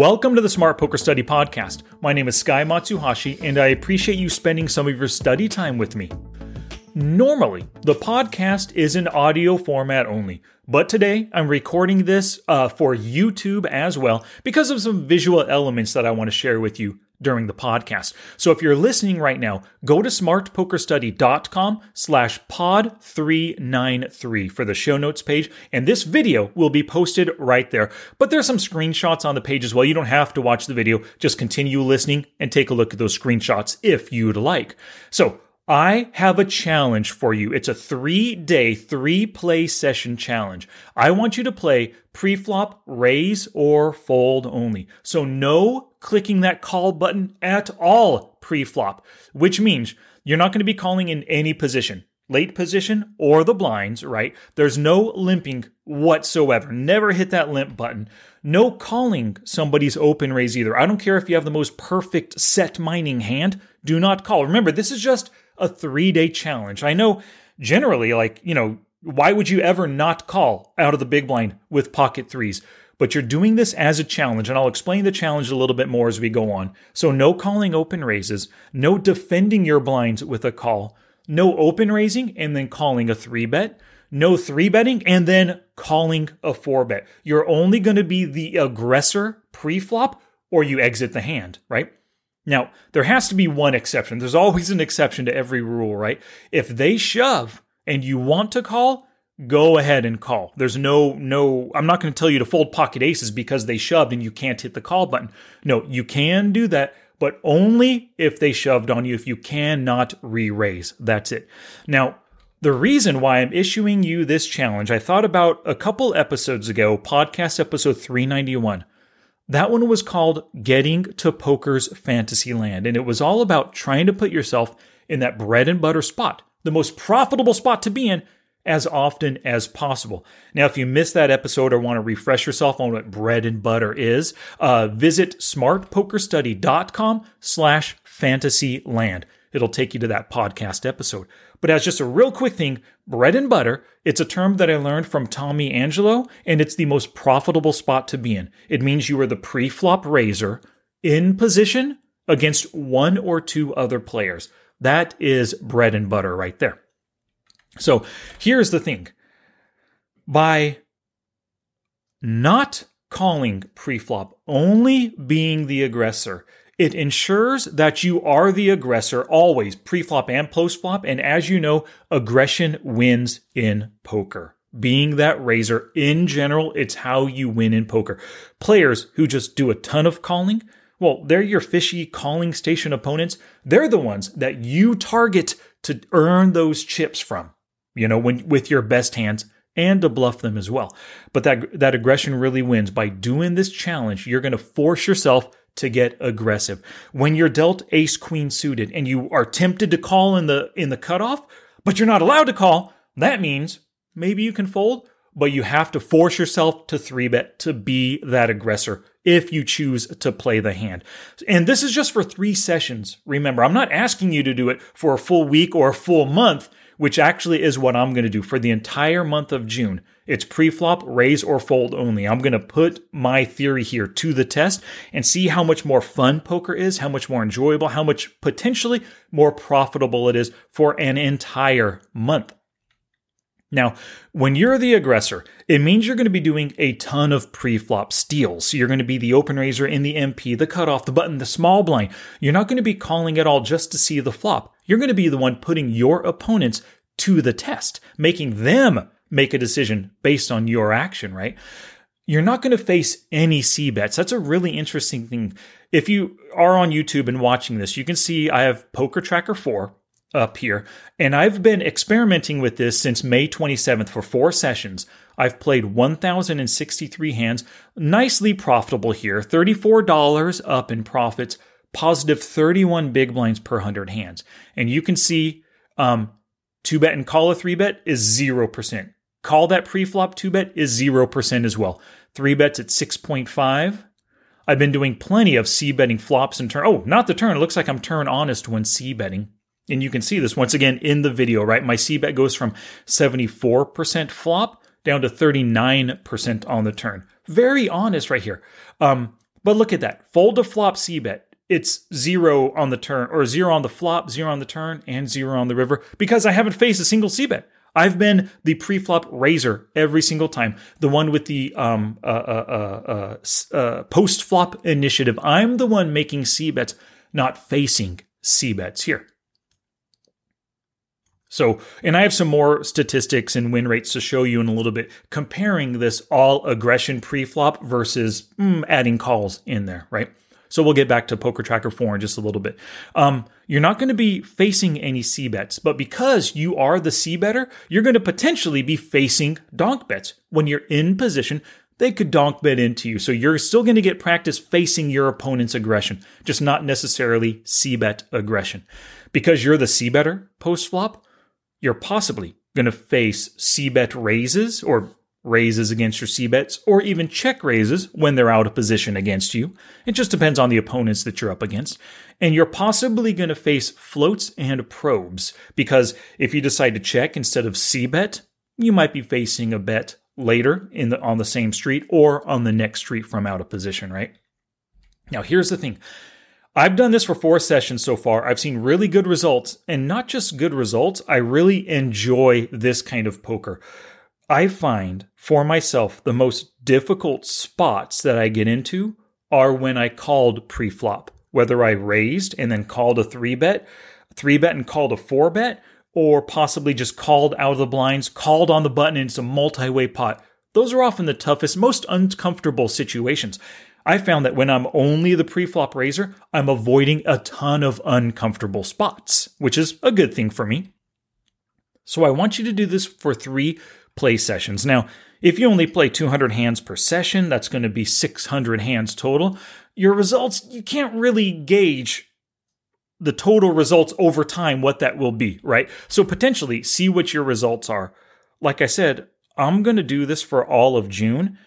Welcome to the Smart Poker Study Podcast. My name is Sky Matsuhashi, and I appreciate you spending some of your study time with me. Normally, the podcast is in audio format only, but today I'm recording this uh, for YouTube as well because of some visual elements that I want to share with you during the podcast. So if you're listening right now, go to smartpokerstudy.com slash pod 393 for the show notes page. And this video will be posted right there. But there's some screenshots on the page as well. You don't have to watch the video. Just continue listening and take a look at those screenshots if you'd like. So I have a challenge for you. It's a three day, three play session challenge. I want you to play pre-flop, raise, or fold only. So no clicking that call button at all pre-flop, which means you're not going to be calling in any position late position or the blinds, right? There's no limping whatsoever. Never hit that limp button. No calling somebody's open raise either. I don't care if you have the most perfect set mining hand. Do not call. Remember, this is just a three day challenge. I know generally, like, you know, why would you ever not call out of the big blind with pocket threes? But you're doing this as a challenge, and I'll explain the challenge a little bit more as we go on. So, no calling open raises, no defending your blinds with a call, no open raising and then calling a three bet, no three betting and then calling a four bet. You're only going to be the aggressor pre flop or you exit the hand, right? Now, there has to be one exception. There's always an exception to every rule, right? If they shove and you want to call, go ahead and call. There's no no I'm not going to tell you to fold pocket aces because they shoved and you can't hit the call button. No, you can do that, but only if they shoved on you if you cannot re-raise. That's it. Now, the reason why I'm issuing you this challenge, I thought about a couple episodes ago, podcast episode 391. That one was called Getting to Poker's Fantasy Land, and it was all about trying to put yourself in that bread and butter spot, the most profitable spot to be in as often as possible. Now, if you missed that episode or want to refresh yourself on what bread and butter is, uh, visit smartpokerstudy.com slash fantasyland. It'll take you to that podcast episode. But as just a real quick thing, bread and butter, it's a term that I learned from Tommy Angelo, and it's the most profitable spot to be in. It means you are the pre-flop raiser in position against one or two other players. That is bread and butter right there. So here's the thing. By not calling pre-flop, only being the aggressor, it ensures that you are the aggressor always, pre-flop and post-flop. And as you know, aggression wins in poker. Being that raiser in general, it's how you win in poker. Players who just do a ton of calling, well, they're your fishy calling station opponents. They're the ones that you target to earn those chips from, you know, when with your best hands and to bluff them as well. But that that aggression really wins by doing this challenge. You're going to force yourself to get aggressive. When you're dealt ace queen suited and you are tempted to call in the in the cutoff, but you're not allowed to call, that means maybe you can fold, but you have to force yourself to 3 bet to be that aggressor if you choose to play the hand. And this is just for 3 sessions. Remember, I'm not asking you to do it for a full week or a full month which actually is what I'm going to do for the entire month of June. It's pre-flop, raise or fold only. I'm going to put my theory here to the test and see how much more fun poker is, how much more enjoyable, how much potentially more profitable it is for an entire month. Now, when you're the aggressor, it means you're going to be doing a ton of pre-flop steals. You're going to be the open raiser in the MP, the cutoff, the button, the small blind. You're not going to be calling at all just to see the flop. You're going to be the one putting your opponents to the test, making them make a decision based on your action, right? You're not going to face any C bets. That's a really interesting thing. If you are on YouTube and watching this, you can see I have PokerTracker 4 up here, and I've been experimenting with this since May 27th for four sessions. I've played 1,063 hands, nicely profitable here, $34 up in profits positive 31 big blinds per 100 hands. And you can see um, 2 bet and call a 3 bet is 0%. Call that pre-flop 2 bet is 0% as well. 3 bets at 6.5. I've been doing plenty of C betting flops and turn. Oh, not the turn. It looks like I'm turn honest when C betting. And you can see this once again in the video, right? My C bet goes from 74% flop down to 39% on the turn. Very honest right here. Um, But look at that. Fold to flop C bet. It's zero on the turn, or zero on the flop, zero on the turn, and zero on the river because I haven't faced a single C bet. I've been the pre-flop raiser every single time, the one with the um, uh, uh, uh, uh post-flop initiative. I'm the one making C bets, not facing C bets here. So, and I have some more statistics and win rates to show you in a little bit, comparing this all aggression pre-flop versus mm, adding calls in there, right? So we'll get back to PokerTracker 4 in just a little bit. Um, you're not going to be facing any C bets, but because you are the C better, you're going to potentially be facing donk bets. When you're in position, they could donk bet into you. So you're still going to get practice facing your opponent's aggression, just not necessarily C bet aggression. Because you're the C better post flop, you're possibly going to face C bet raises or raises against your C bets, or even check raises when they're out of position against you. It just depends on the opponents that you're up against. And you're possibly going to face floats and probes, because if you decide to check instead of C bet, you might be facing a bet later in the, on the same street or on the next street from out of position, right? Now, here's the thing. I've done this for four sessions so far. I've seen really good results, and not just good results, I really enjoy this kind of poker. I find for myself the most difficult spots that I get into are when I called pre-flop, whether I raised and then called a three bet, three bet and called a four bet, or possibly just called out of the blinds, called on the button in some multi-way pot. Those are often the toughest, most uncomfortable situations. I found that when I'm only the pre-flop raiser, I'm avoiding a ton of uncomfortable spots, which is a good thing for me. So I want you to do this for three play sessions. Now, if you only play 200 hands per session, that's going to be 600 hands total. Your results, you can't really gauge the total results over time, what that will be, right? So potentially see what your results are. Like I said, I'm going to do this for all of June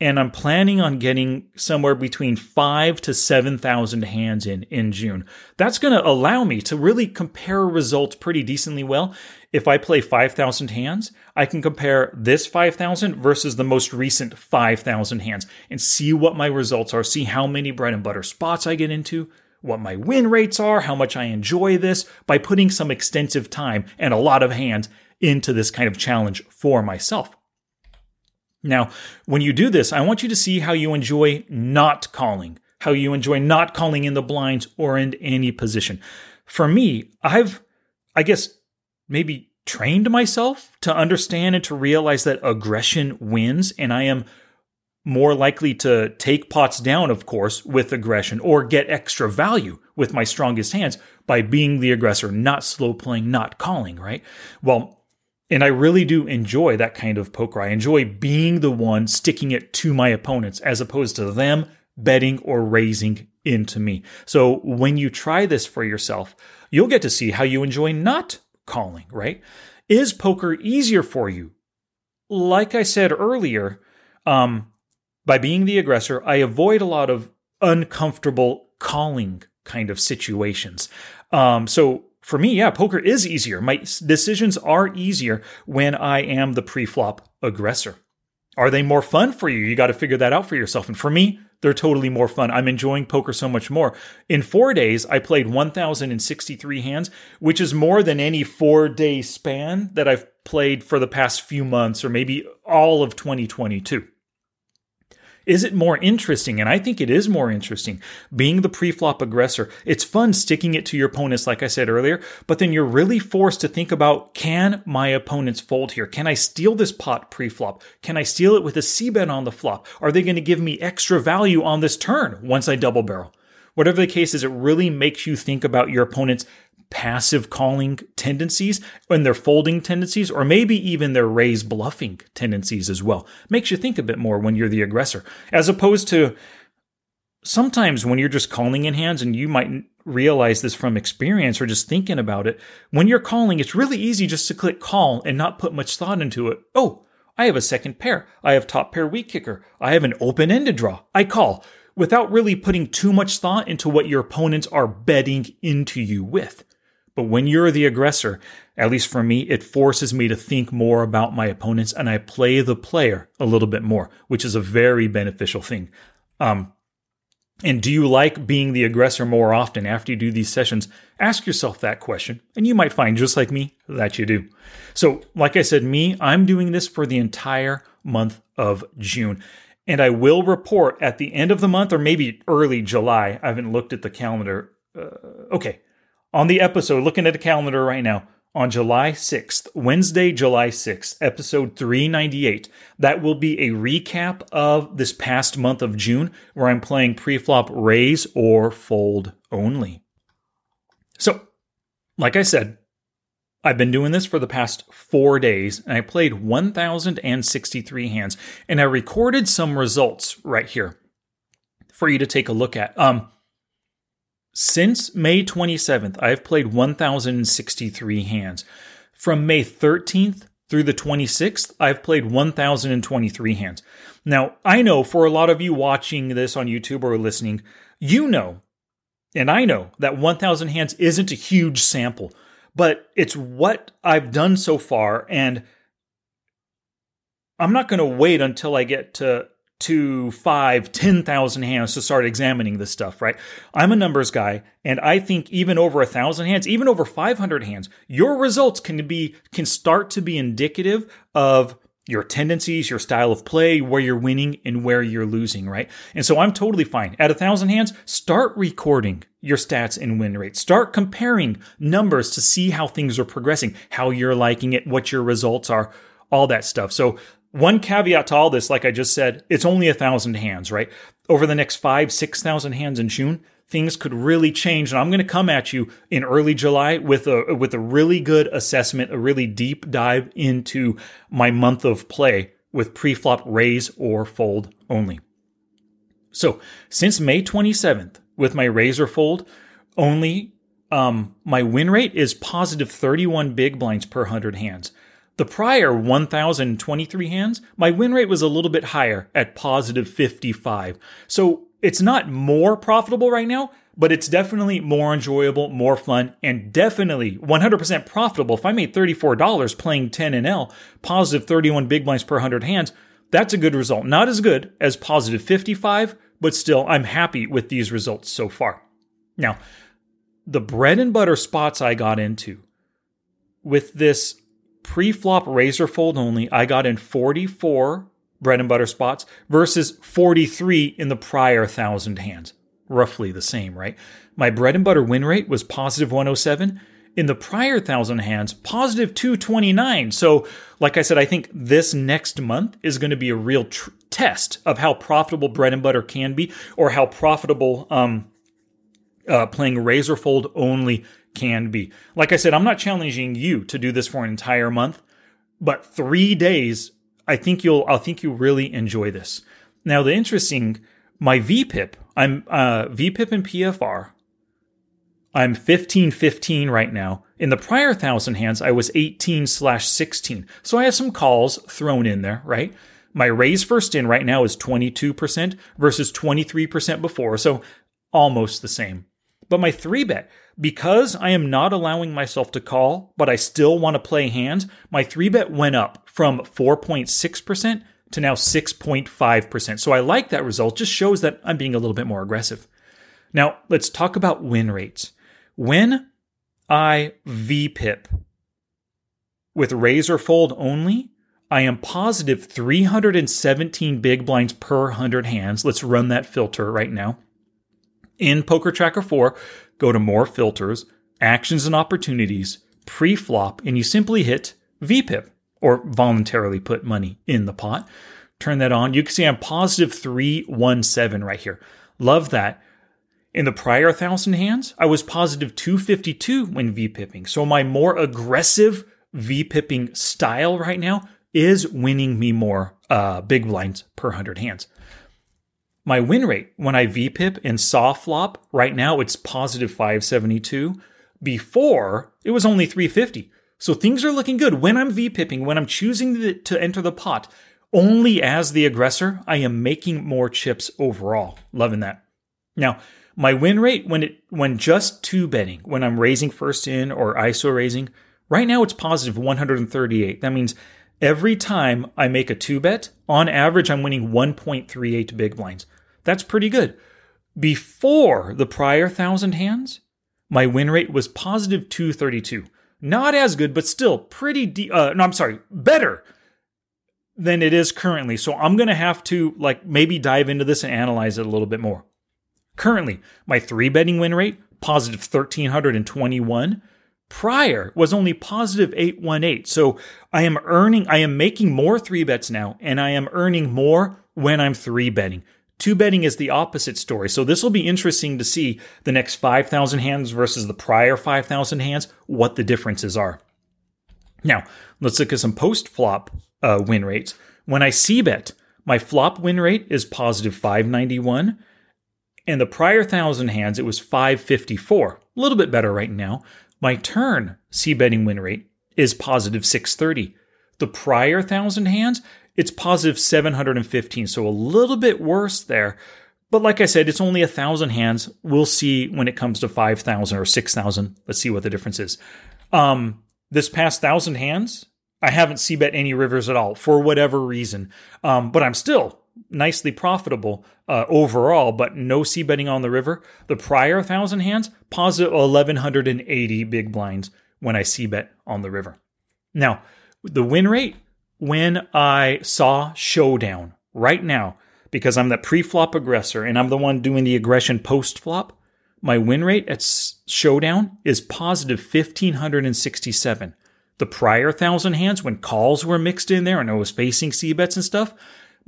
and I'm planning on getting somewhere between five to 7,000 hands in in June. That's going to allow me to really compare results pretty decently well. If I play 5,000 hands, I can compare this 5,000 versus the most recent 5,000 hands and see what my results are, see how many bread and butter spots I get into, what my win rates are, how much I enjoy this by putting some extensive time and a lot of hands into this kind of challenge for myself. Now, when you do this, I want you to see how you enjoy not calling, how you enjoy not calling in the blinds or in any position. For me, I've, I guess, maybe trained myself to understand and to realize that aggression wins, and I am more likely to take pots down, of course, with aggression or get extra value with my strongest hands by being the aggressor, not slow playing, not calling, right? Well, and I really do enjoy that kind of poker. I enjoy being the one sticking it to my opponents as opposed to them betting or raising into me. So when you try this for yourself, you'll get to see how you enjoy not calling, right? Is poker easier for you? Like I said earlier, um, by being the aggressor, I avoid a lot of uncomfortable calling kind of situations. Um, so for me, yeah, poker is easier. My decisions are easier when I am the pre-flop aggressor. Are they more fun for you? You got to figure that out for yourself. And for me, they're totally more fun. I'm enjoying poker so much more. In four days, I played 1,063 hands, which is more than any four day span that I've played for the past few months or maybe all of 2022. Is it more interesting? And I think it is more interesting being the pre-flop aggressor. It's fun sticking it to your opponents, like I said earlier, but then you're really forced to think about, can my opponents fold here? Can I steal this pot pre-flop? Can I steal it with a C-bet on the flop? Are they going to give me extra value on this turn once I double barrel? Whatever the case is, it really makes you think about your opponent's passive calling tendencies and their folding tendencies, or maybe even their raise bluffing tendencies as well. Makes you think a bit more when you're the aggressor, as opposed to sometimes when you're just calling in hands, and you might realize this from experience or just thinking about it. When you're calling, it's really easy just to click call and not put much thought into it. Oh, I have a second pair. I have top pair weak kicker. I have an open ended draw. I call without really putting too much thought into what your opponents are betting into you with. But when you're the aggressor, at least for me, it forces me to think more about my opponents and I play the player a little bit more, which is a very beneficial thing. Um, And do you like being the aggressor more often after you do these sessions? Ask yourself that question, and you might find, just like me, that you do. So, like I said, me, I'm doing this for the entire month of June. And I will report at the end of the month or maybe early July. I haven't looked at the calendar. Uh, okay. On the episode, looking at the calendar right now, on July 6th, Wednesday, July 6th, episode 398. That will be a recap of this past month of June where I'm playing preflop raise or fold only. So, like I said, I've been doing this for the past four days and I played 1,063 hands and I recorded some results right here for you to take a look at. Um, since May 27th, I've played 1,063 hands. From May 13th through the 26th, I've played 1,023 hands. Now, I know for a lot of you watching this on YouTube or listening, you know, and I know that 1,000 hands isn't a huge sample, but it's what I've done so far. And I'm not going to wait until I get to to five, 10,000 hands to start examining this stuff, right? I'm a numbers guy, and I think even over a thousand hands, even over 500 hands, your results can be, can start to be indicative of your tendencies, your style of play, where you're winning and where you're losing, right? And so I'm totally fine. At a thousand hands, start recording your stats and win rates. Start comparing numbers to see how things are progressing, how you're liking it, what your results are, all that stuff. So one caveat to all this, like I just said, it's only a thousand hands, right? Over the next five, 6,000 hands in June, things could really change. And I'm going to come at you in early July with a, with a really good assessment, a really deep dive into my month of play with preflop raise or fold only. So since May 27th, with my raise or fold only, um, my win rate is positive 31 big blinds per 100 hands. The prior 1,023 hands, my win rate was a little bit higher at positive 55. So it's not more profitable right now, but it's definitely more enjoyable, more fun, and definitely 100% profitable. If I made $34 playing 10NL, positive 31 big blinds per 100 hands, that's a good result. Not as good as positive 55, but still, I'm happy with these results so far. Now, the bread and butter spots I got into with this pre-flop raise or fold only, I got in 44 bread and butter spots versus 43 in the prior thousand hands. Roughly the same, right? My bread and butter win rate was positive 107. In the prior thousand hands, positive 229. So, like I said, I think this next month is going to be a real tr- test of how profitable bread and butter can be, or how profitable um, uh, playing raise or fold only can be. Like I said, I'm not challenging you to do this for an entire month, but three days, I think you'll, I think you really enjoy this. Now, the interesting, my VPIP, I'm uh, VPIP and PFR. I'm 15 15 right now. In the prior thousand hands, I was 18 slash 16. So I have some calls thrown in there, right? My raise first in right now is 22% versus 23% before. So almost the same. But my three bet, because I am not allowing myself to call, but I still want to play hands, my three bet went up from 4.6% to now 6.5%. So I like that result, just shows that I'm being a little bit more aggressive. Now, let's talk about win rates. When I VPIP with raise or fold only, I am positive 317 big blinds per 100 hands. Let's run that filter right now. In PokerTracker 4, go to More Filters, Actions and Opportunities, Pre-flop, and you simply hit VPIP or voluntarily put money in the pot. Turn that on. You can see I'm positive 317 right here. Love that. In the prior 1,000 hands, I was positive 252 when VPIPing. So my more aggressive VPIPing style right now is winning me more uh, big blinds per 100 hands. My win rate when I VPIP and soft flop, right now it's positive 572. Before, it was only 350. So things are looking good. When I'm VPIPing, when I'm choosing to enter the pot, only as the aggressor, I am making more chips overall. Loving that. Now, my win rate when it when just two betting, when I'm raising first in or ISO raising, right now it's positive 138. That means every time I make a two bet, on average I'm winning 1.38 big blinds. That's pretty good. Before the prior thousand hands, my win rate was positive 232. Not as good, but still pretty, de- uh, no, I'm sorry, better than it is currently. So I'm going to have to like maybe dive into this and analyze it a little bit more. Currently, my three betting win rate, positive 1321. Prior was only positive 818. So I am earning, I am making more three bets now, and I am earning more when I'm three betting. Two betting is the opposite story. So this will be interesting to see the next 5,000 hands versus the prior 5,000 hands, what the differences are. Now, let's look at some post flop uh, win rates. When I C bet, my flop win rate is positive 591. And the prior 1,000 hands, it was 554. A little bit better right now. My turn C betting win rate is positive 630. The prior 1,000 hands, it's positive 715. So a little bit worse there. But like I said, it's only a thousand hands. We'll see when it comes to 5,000 or 6,000. Let's see what the difference is. Um, this past thousand hands, I haven't C bet any rivers at all for whatever reason. Um, but I'm still nicely profitable uh, overall, but no C betting on the river. The prior thousand hands, positive 1180 big blinds when I C bet on the river. Now, the win rate when I saw showdown right now, because I'm the pre flop aggressor and I'm the one doing the aggression post flop, my win rate at showdown is positive 1567. The prior thousand hands, when calls were mixed in there and I was facing C bets and stuff,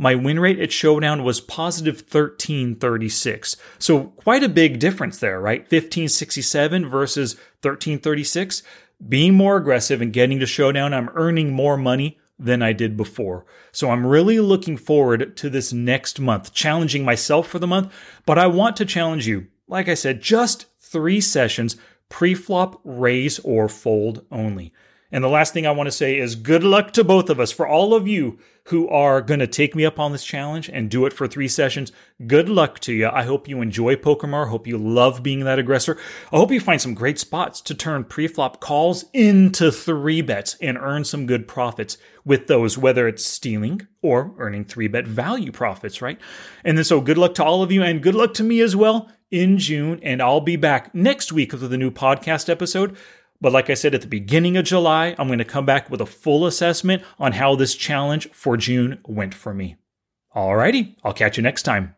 my win rate at Showdown was positive 1336. So quite a big difference there, right? 1567 versus 1336. Being more aggressive and getting to Showdown, I'm earning more money than I did before. So I'm really looking forward to this next month, challenging myself for the month, but I want to challenge you. Like I said, just three sessions, pre-flop, raise, or fold only. And the last thing I want to say is good luck to both of us. For all of you who are going to take me up on this challenge and do it for three sessions, good luck to you. I hope you enjoy PokerMoor. I hope you love being that aggressor. I hope you find some great spots to turn pre-flop calls into three bets and earn some good profits with those, whether it's stealing or earning three bet value profits, right? And then so good luck to all of you and good luck to me as well in June. And I'll be back next week with a new podcast episode. But like I said at the beginning of July, I'm going to come back with a full assessment on how this challenge for June went for me. Alrighty, I'll catch you next time.